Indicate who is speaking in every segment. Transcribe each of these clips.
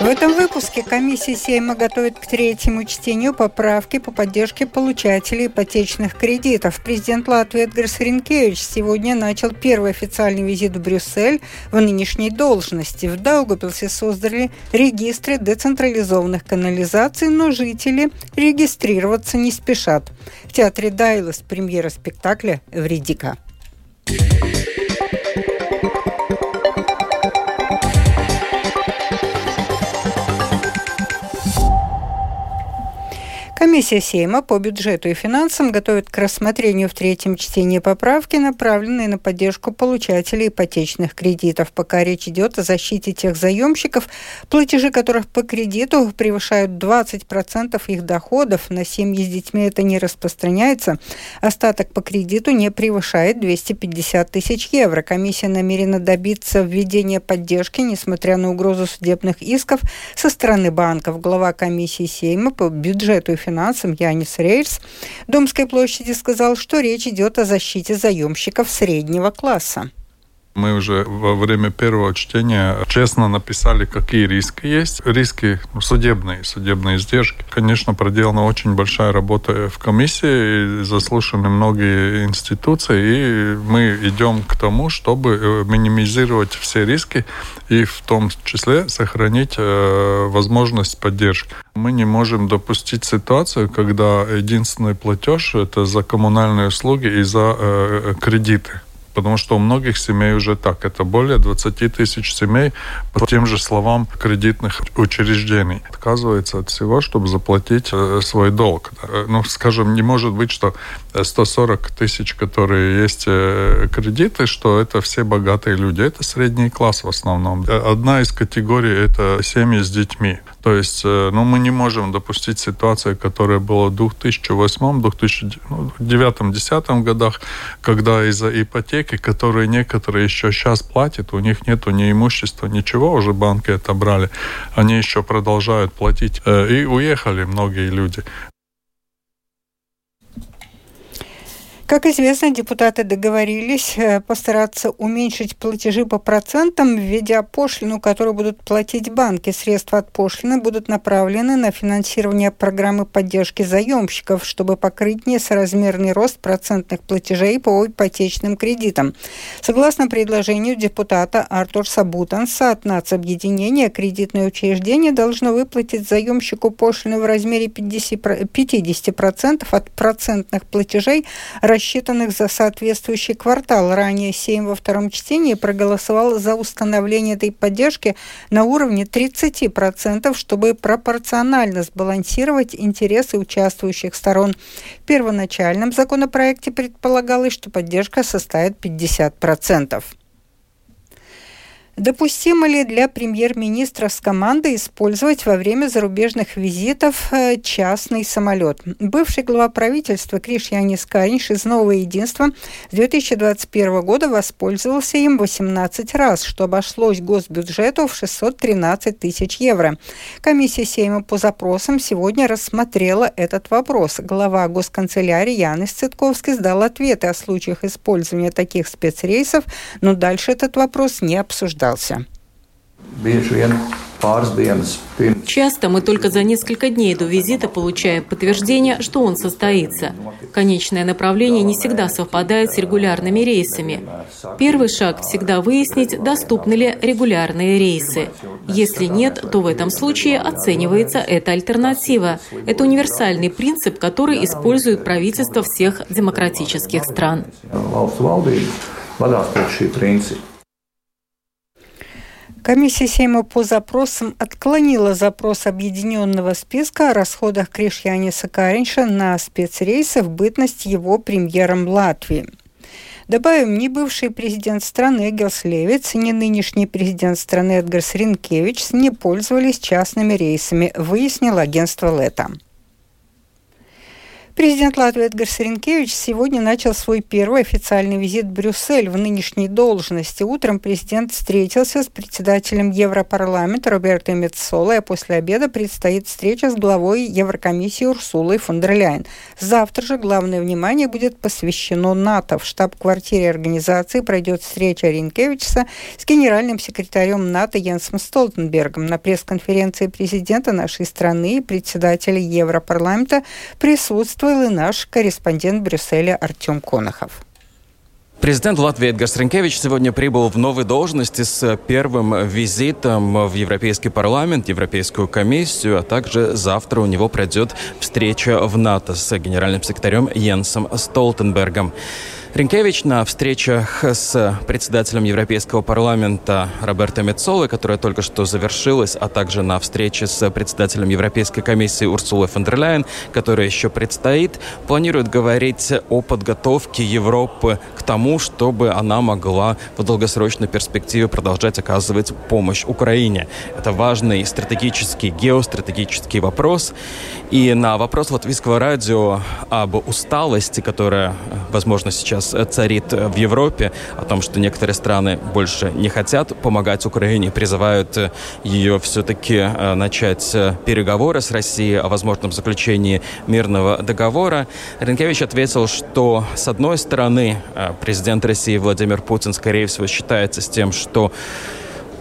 Speaker 1: В этом выпуске комиссия Сейма готовит к третьему чтению поправки по поддержке получателей ипотечных кредитов. Президент Латвии Эдгарс Ринкевич сегодня начал первый официальный визит в Брюссель в нынешней должности. В Даугапилсе создали регистры децентрализованных канализаций, но жители регистрироваться не спешат. В театре Дайлас премьера спектакля «Вредика». Комиссия Сейма по бюджету и финансам готовит к рассмотрению в третьем чтении поправки, направленные на поддержку получателей ипотечных кредитов. Пока речь идет о защите тех заемщиков, платежи которых по кредиту превышают 20% их доходов. На семьи с детьми это не распространяется. Остаток по кредиту не превышает 250 тысяч евро. Комиссия намерена добиться введения поддержки, несмотря на угрозу судебных исков со стороны банков. Глава комиссии Сейма по бюджету и финансам финансам Янис Рейрс Домской площади сказал, что речь идет о защите заемщиков среднего класса.
Speaker 2: Мы уже во время первого чтения честно написали, какие риски есть. Риски ну, судебные, судебные издержки. Конечно, проделана очень большая работа в комиссии, заслушаны многие институции, и мы идем к тому, чтобы э, минимизировать все риски и в том числе сохранить э, возможность поддержки. Мы не можем допустить ситуацию, когда единственный платеж это за коммунальные услуги и за э, кредиты потому что у многих семей уже так. Это более 20 тысяч семей по тем же словам кредитных учреждений. Отказывается от всего, чтобы заплатить э, свой долг. Ну, скажем, не может быть, что 140 тысяч, которые есть э, кредиты, что это все богатые люди. Это средний класс в основном. Одна из категорий – это семьи с детьми. То есть, э, ну, мы не можем допустить ситуацию, которая была в 2008-2009-2010 ну, годах, когда из-за ипотеки, которые некоторые еще сейчас платят, у них нету ни имущества, ничего, уже банки отобрали, они еще продолжают платить. Э, и уехали многие люди.
Speaker 1: Как известно, депутаты договорились э, постараться уменьшить платежи по процентам, введя пошлину, которую будут платить банки. Средства от пошлины будут направлены на финансирование программы поддержки заемщиков, чтобы покрыть несоразмерный рост процентных платежей по ипотечным кредитам. Согласно предложению депутата Артур Сабутанса от нацобъединения, кредитное учреждение должно выплатить заемщику пошлины в размере 50%, 50% от процентных платежей, рассчитанных за соответствующий квартал. Ранее Сейм во втором чтении проголосовал за установление этой поддержки на уровне 30%, чтобы пропорционально сбалансировать интересы участвующих сторон. В первоначальном законопроекте предполагалось, что поддержка составит 50%. Допустимо ли для премьер-министра с командой использовать во время зарубежных визитов э, частный самолет? Бывший глава правительства Криш Янис Каринш из «Нового единства» с 2021 года воспользовался им 18 раз, что обошлось госбюджету в 613 тысяч евро. Комиссия Сейма по запросам сегодня рассмотрела этот вопрос. Глава госканцелярии Янис Цитковский сдал ответы о случаях использования таких спецрейсов, но дальше этот вопрос не обсуждал остался.
Speaker 3: Часто мы только за несколько дней до визита получаем подтверждение, что он состоится. Конечное направление не всегда совпадает с регулярными рейсами. Первый шаг всегда выяснить, доступны ли регулярные рейсы. Если нет, то в этом случае оценивается эта альтернатива. Это универсальный принцип, который использует правительство всех демократических стран.
Speaker 1: Комиссия Сейма по запросам отклонила запрос объединенного списка о расходах Кришьяниса Каринша на спецрейсы в бытность его премьером Латвии. Добавим, ни бывший президент страны Эггелс Левиц, ни нынешний президент страны Эдгарс Ринкевич не пользовались частными рейсами, выяснило агентство Лета. Президент Латвии Эдгар Саренкевич сегодня начал свой первый официальный визит в Брюссель в нынешней должности. Утром президент встретился с председателем Европарламента Роберто Меццоло, а после обеда предстоит встреча с главой Еврокомиссии Урсулой фон дер Ляйен. Завтра же главное внимание будет посвящено НАТО. В штаб-квартире организации пройдет встреча Ренкевича с генеральным секретарем НАТО Йенсом Столтенбергом. На пресс-конференции президента нашей страны и председателя Европарламента присутствует присутствовал и наш корреспондент Брюсселя Артем Конохов.
Speaker 4: Президент Латвии Эдгар Сренкевич сегодня прибыл в новой должности с первым визитом в Европейский парламент, Европейскую комиссию, а также завтра у него пройдет встреча в НАТО с генеральным секретарем Йенсом Столтенбергом. Ренкевич на встречах с председателем Европейского парламента Роберто Мецоло, которая только что завершилась, а также на встрече с председателем Европейской комиссии Урсулой фон дер Ляйен, которая еще предстоит, планирует говорить о подготовке Европы к тому, чтобы она могла в долгосрочной перспективе продолжать оказывать помощь Украине. Это важный стратегический, геостратегический вопрос. И на вопрос латвийского радио об усталости, которая, возможно, сейчас сейчас царит в Европе, о том, что некоторые страны больше не хотят помогать Украине, призывают ее все-таки э, начать э, переговоры с Россией о возможном заключении мирного договора. Ренкевич ответил, что с одной стороны э, президент России Владимир Путин, скорее всего, считается с тем, что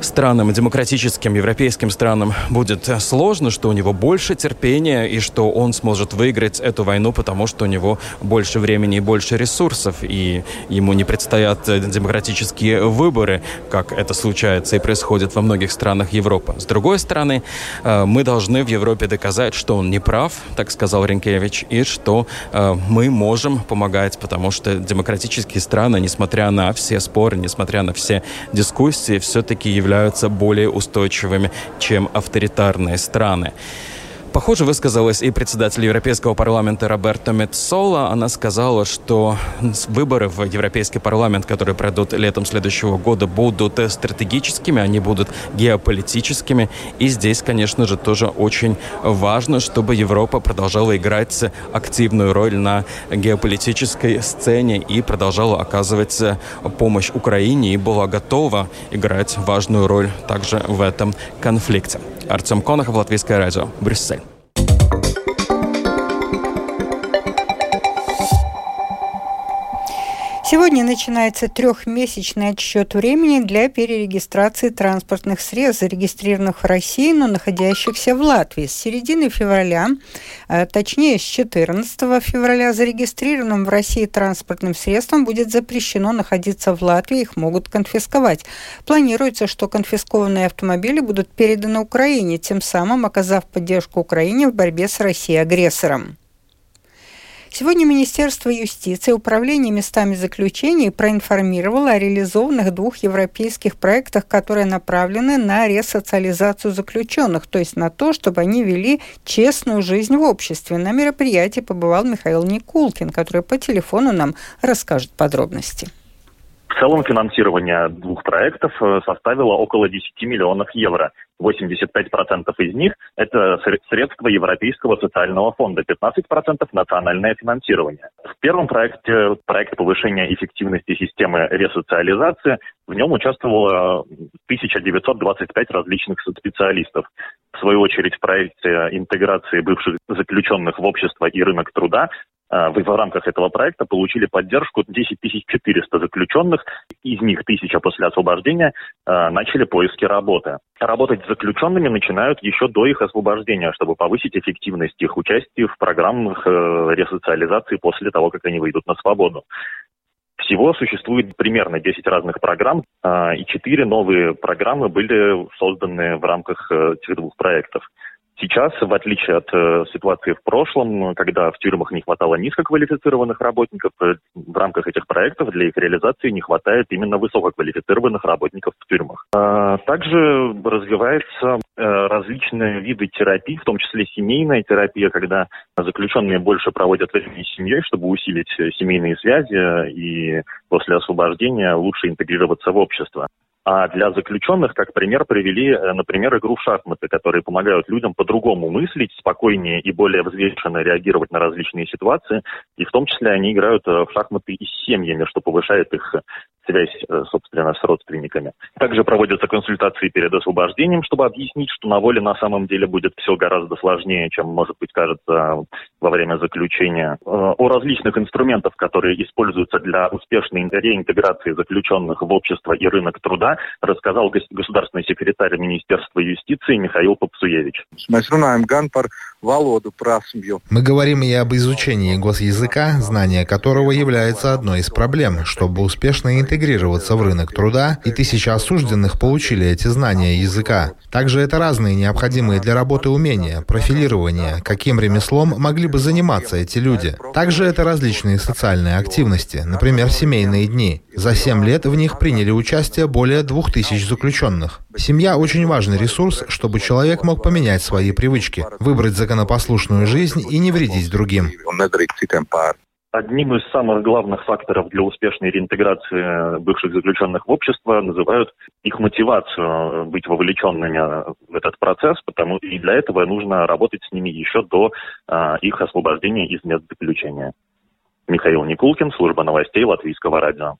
Speaker 4: странам, демократическим европейским странам будет сложно, что у него больше терпения и что он сможет выиграть эту войну, потому что у него больше времени и больше ресурсов, и ему не предстоят демократические выборы, как это случается и происходит во многих странах Европы. С другой стороны, э, мы должны в Европе доказать, что он не прав, так сказал Ренкевич, и что э, мы можем помогать, потому что демократические страны, несмотря на все споры, несмотря на все дискуссии, все-таки являются являются более устойчивыми, чем авторитарные страны. Похоже, высказалась и председатель Европейского парламента Роберто Мецола. Она сказала, что выборы в Европейский парламент, которые пройдут летом следующего года, будут стратегическими, они будут геополитическими. И здесь, конечно же, тоже очень важно, чтобы Европа продолжала играть активную роль на геополитической сцене и продолжала оказывать помощь Украине и была готова играть важную роль также в этом конфликте. Артем Конохов, Латвийское радио, Брюссель.
Speaker 1: Сегодня начинается трехмесячный отсчет времени для перерегистрации транспортных средств, зарегистрированных в России, но находящихся в Латвии. С середины февраля, а, точнее с 14 февраля, зарегистрированным в России транспортным средством будет запрещено находиться в Латвии, их могут конфисковать. Планируется, что конфискованные автомобили будут переданы Украине, тем самым оказав поддержку Украине в борьбе с Россией-агрессором. Сегодня Министерство юстиции Управление местами заключений проинформировало о реализованных двух европейских проектах, которые направлены на ресоциализацию заключенных, то есть на то, чтобы они вели честную жизнь в обществе. На мероприятии побывал Михаил Никулкин, который по телефону нам расскажет подробности.
Speaker 5: В целом финансирование двух проектов э, составило около 10 миллионов евро. 85% из них – это средства Европейского социального фонда, 15% – национальное финансирование. В первом проекте, проект повышения эффективности системы ресоциализации, в нем участвовало 1925 различных специалистов. В свою очередь в проекте интеграции бывших заключенных в общество и рынок труда а, в рамках этого проекта получили поддержку 10 400 заключенных, из них тысяча после освобождения а, начали поиски работы. Работать с заключенными начинают еще до их освобождения, чтобы повысить эффективность их участия в программах э, ресоциализации после того, как они выйдут на свободу. Всего существует примерно 10 разных программ, а, и 4 новые программы были созданы в рамках э, этих двух проектов. Сейчас, в отличие от э, ситуации в прошлом, когда в тюрьмах не хватало низкоквалифицированных работников, э, в рамках этих проектов для их реализации не хватает именно высококвалифицированных работников в тюрьмах. А, также развиваются э, различные виды терапии, в том числе семейная терапия, когда заключенные больше проводят времени с семьей, чтобы усилить семейные связи и после освобождения лучше интегрироваться в общество. А для заключенных, как пример, привели, э, например, игру в шахматы, которые помогают людям по-другому мыслить, спокойнее и более взвешенно реагировать на различные ситуации. И в том числе они играют э, в шахматы и с семьями, что повышает их связь, э, собственно, с родственниками. Также проводятся консультации перед освобождением, чтобы объяснить, что на воле на самом деле будет все гораздо сложнее, чем, может быть, кажется во время заключения. Э, о различных инструментах, которые используются для успешной реинтеграции заключенных в общество и рынок труда, рассказал государственный секретарь Министерства юстиции Михаил Попсуевич.
Speaker 6: Мы говорим и об изучении госязыка, знание которого является одной из проблем, чтобы успешно интегрировать интегрироваться в рынок труда, и тысячи осужденных получили эти знания языка. Также это разные необходимые для работы умения, профилирование, каким ремеслом могли бы заниматься эти люди. Также это различные социальные активности, например, семейные дни. За семь лет в них приняли участие более двух тысяч заключенных. Семья очень важный ресурс, чтобы человек мог поменять свои привычки, выбрать законопослушную жизнь и не вредить другим.
Speaker 5: Одним из самых главных факторов для успешной реинтеграции бывших заключенных в общество называют их мотивацию быть вовлеченными в этот процесс, потому и для этого нужно работать с ними еще до а, их освобождения из мест заключения. Михаил Никулкин, служба новостей Латвийского радио.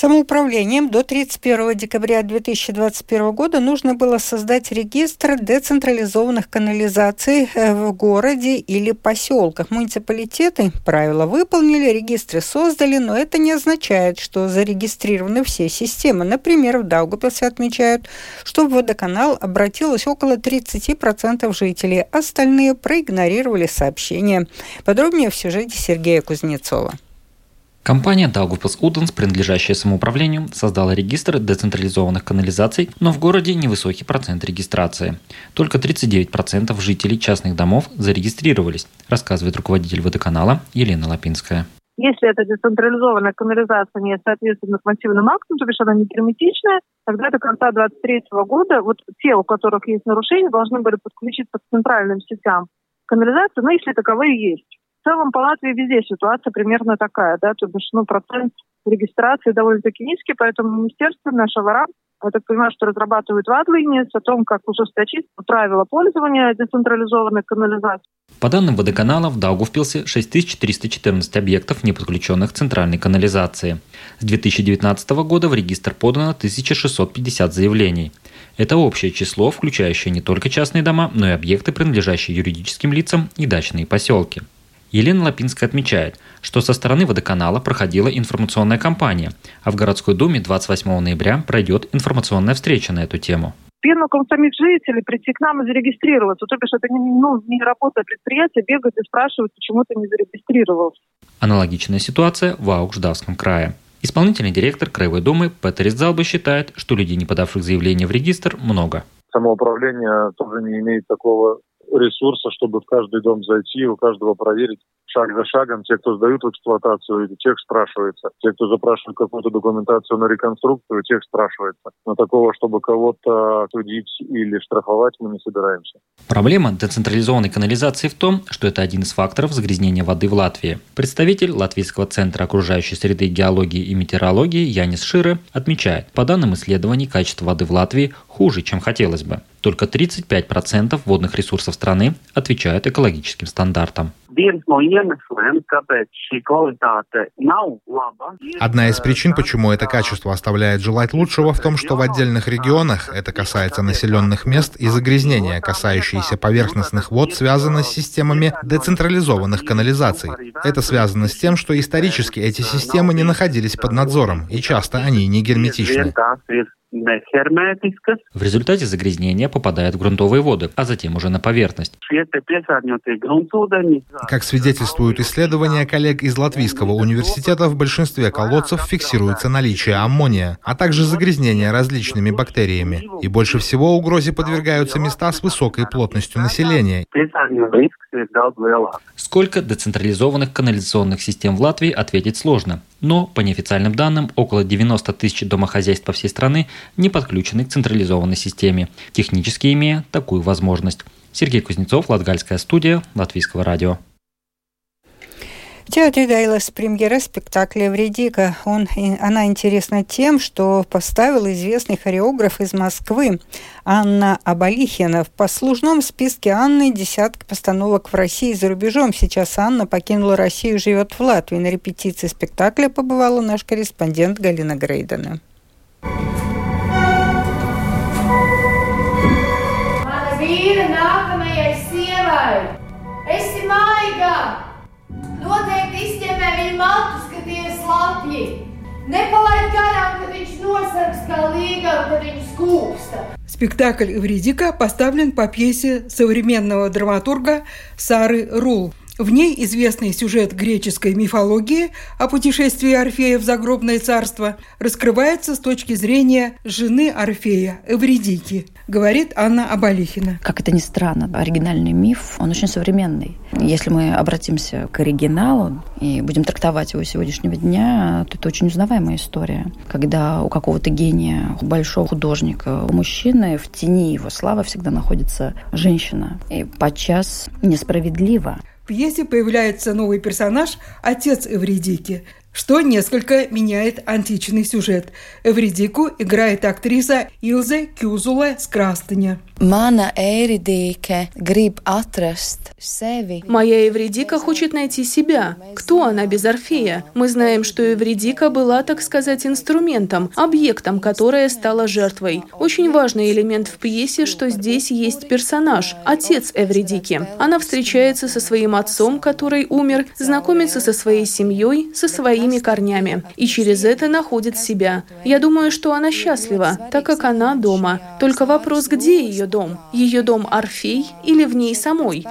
Speaker 1: Самоуправлением до 31 декабря 2021 года нужно было создать регистр децентрализованных канализаций э, в городе или поселках. Муниципалитеты правила выполнили, регистры создали, но это не означает, что зарегистрированы все системы. Например, в Даугапилсе отмечают, что в водоканал обратилось около 30% жителей, остальные проигнорировали сообщения. Подробнее в сюжете Сергея Кузнецова.
Speaker 7: Компания Daugavpils Udens, принадлежащая самоуправлению, создала регистр децентрализованных канализаций, но в городе невысокий процент регистрации. Только 39% жителей частных домов зарегистрировались, рассказывает руководитель водоканала Елена Лапинская.
Speaker 8: Если эта децентрализованная канализация не соответствует нормативным актам, то бишь она не герметичная, тогда до конца 2023 года вот те, у которых есть нарушения, должны были подключиться к центральным сетям канализации, но если таковые есть целом по Латвии везде ситуация примерно такая, да, то бишь, ну, процент регистрации довольно-таки низкий, поэтому министерство, нашего РАМ, я так понимаю, что разрабатывают вадлинии о том, как ужесточить правила пользования децентрализованной канализацией.
Speaker 7: По данным водоканала, в Даугавпилсе 6314 объектов, не подключенных к центральной канализации. С 2019 года в регистр подано 1650 заявлений. Это общее число, включающее не только частные дома, но и объекты, принадлежащие юридическим лицам и дачные поселки. Елена Лапинская отмечает, что со стороны водоканала проходила информационная кампания, а в городской думе 28 ноября пройдет информационная встреча на эту тему.
Speaker 8: Первым самих жителей прийти к нам и зарегистрироваться. То бишь это не, ну, не работа предприятия, бегать и спрашивать, почему ты не зарегистрировался.
Speaker 7: Аналогичная ситуация в Аукждавском крае. Исполнительный директор Краевой думы Петер Залба считает, что людей, не подавших заявление в регистр, много.
Speaker 9: Самоуправление тоже не имеет такого ресурса, чтобы в каждый дом зайти, у каждого проверить шаг за шагом. Те, кто сдают в эксплуатацию, тех спрашивается. Те, кто запрашивает какую-то документацию на реконструкцию, тех спрашивается. Но такого, чтобы кого-то судить или штрафовать, мы не собираемся.
Speaker 7: Проблема децентрализованной канализации в том, что это один из факторов загрязнения воды в Латвии. Представитель Латвийского центра окружающей среды геологии и метеорологии Янис Ширы отмечает, по данным исследований, качество воды в Латвии хуже, чем хотелось бы. Только 35% водных ресурсов страны отвечают экологическим стандартам.
Speaker 6: Одна из причин, почему это качество оставляет желать лучшего, в том, что в отдельных регионах, это касается населенных мест, и загрязнения, касающиеся поверхностных вод, связано с системами децентрализованных канализаций. Это связано с тем, что исторически эти системы не находились под надзором, и часто они не герметичны.
Speaker 7: В результате загрязнения попадает в грунтовые воды, а затем уже на поверхность.
Speaker 6: Как свидетельствуют исследования коллег из Латвийского университета, в большинстве колодцев фиксируется наличие аммония, а также загрязнение различными бактериями. И больше всего угрозе подвергаются места с высокой плотностью населения.
Speaker 7: Сколько децентрализованных канализационных систем в Латвии ответить сложно. Но, по неофициальным данным, около 90 тысяч домохозяйств по всей страны не подключены к централизованной системе, технически имея такую возможность. Сергей Кузнецов, Латгальская студия, Латвийского радио.
Speaker 1: Театре Дайлас премьера спектакля «Вредика». Он, она интересна тем, что поставил известный хореограф из Москвы Анна Абалихина. В послужном списке Анны десятка постановок в России и за рубежом. Сейчас Анна покинула Россию и живет в Латвии. На репетиции спектакля побывала наш корреспондент Галина Грейдена.
Speaker 10: vīra nākamajai! Tie ir slapji. Nepalaid garām, kad viņš nosargs kā līga, kad viņš skūpsta.
Speaker 11: Спектакль «Эвредика» поставлен по пьесе современного драматурга Сары Рул. В ней известный сюжет греческой мифологии о путешествии Орфея в загробное царство раскрывается с точки зрения жены Орфея, Эвредики, говорит Анна Абалихина.
Speaker 12: Как это ни странно, оригинальный миф, он очень современный. Если мы обратимся к оригиналу и будем трактовать его сегодняшнего дня, то это очень узнаваемая история. Когда у какого-то гения, большого художника, у мужчины в тени его славы всегда находится женщина. И подчас несправедливо
Speaker 11: пьесе появляется новый персонаж – отец Эвредики, что несколько меняет античный сюжет. Эвредику играет актриса Илзе Кюзула Скрастыня.
Speaker 13: Mana Эйридике гриб atrast sevi.
Speaker 14: Моя Эвредика хочет найти себя. Кто она без Орфея? Мы знаем, что Эвредика была, так сказать, инструментом, объектом, которая стала жертвой. Очень важный элемент в пьесе, что здесь есть персонаж, отец Эвредики. Она встречается со своим отцом, который умер, знакомится со своей семьей, со своими корнями. И через это находит себя. Я думаю, что она счастлива, так как она дома. Только вопрос, где ее дом? Ее дом Орфей или в ней самой?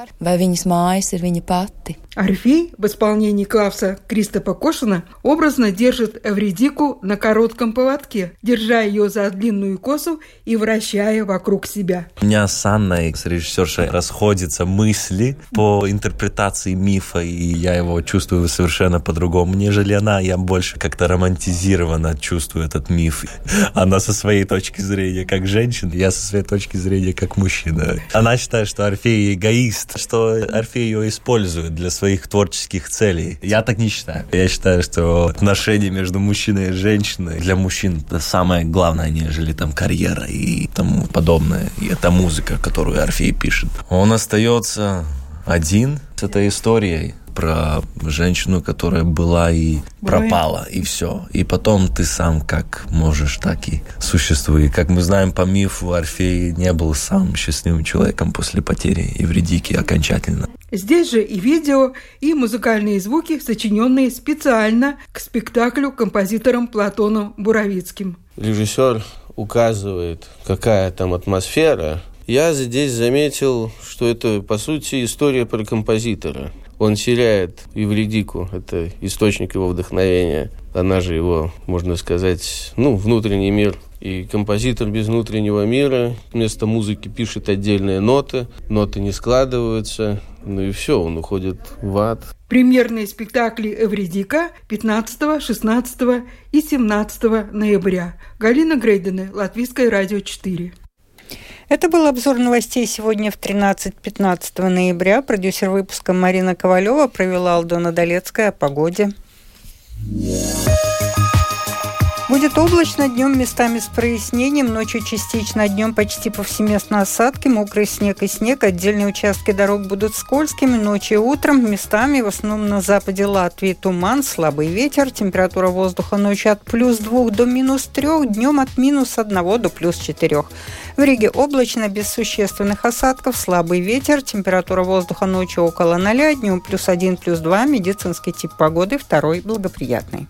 Speaker 11: Орфей в исполнении Клавса Кристопа Кошина образно держит Эвредику на коротком поводке, держа ее за длинную косу и вращая вокруг себя.
Speaker 15: У меня с Анной, с режиссершей, расходятся мысли по интерпретации мифа, и я его чувствую совершенно по-другому, нежели она. Я больше как-то романтизированно чувствую этот миф. Она со своей точки зрения как женщина, я со своей точки зрения как мужчина. Она считает, что Орфей эгоист, что Орфей ее использует для своих творческих целей. Я так не считаю. Я считаю, что отношения между мужчиной и женщиной для мужчин это самое главное, нежели там карьера и тому подобное. И это музыка, которую Орфей пишет. Он остается один с этой историей про женщину, которая была и пропала, и все. И потом ты сам как можешь, так и существуешь. Как мы знаем по мифу, Орфей не был самым счастливым человеком после потери Евредики окончательно.
Speaker 11: Здесь же и видео, и музыкальные звуки, сочиненные специально к спектаклю композитором Платоном Буровицким.
Speaker 16: Режиссер указывает, какая там атмосфера. Я здесь заметил, что это, по сути, история про композитора. Он теряет Евредику, это источник его вдохновения. Она же его, можно сказать, ну, внутренний мир. И композитор без внутреннего мира вместо музыки пишет отдельные ноты, ноты не складываются, ну и все, он уходит в ад.
Speaker 11: Премьерные спектакли «Эвредика» 15, 16 и 17 ноября. Галина Грейдена, Латвийское радио 4. Это был обзор новостей сегодня в 13-15 ноября. Продюсер выпуска Марина Ковалева провела Алдона Долецкая о погоде. Будет облачно, днем местами с прояснением, ночью частично, днем почти повсеместно осадки, мокрый снег и снег. Отдельные участки дорог будут скользкими, ночью и утром. Местами, в основном на западе Латвии, туман, слабый ветер. Температура воздуха ночью от плюс 2 до минус 3, днем от минус 1 до плюс 4. В Риге облачно, без существенных осадков, слабый ветер. Температура воздуха ночью около 0, днем плюс 1, плюс 2. Медицинский тип погоды второй благоприятный.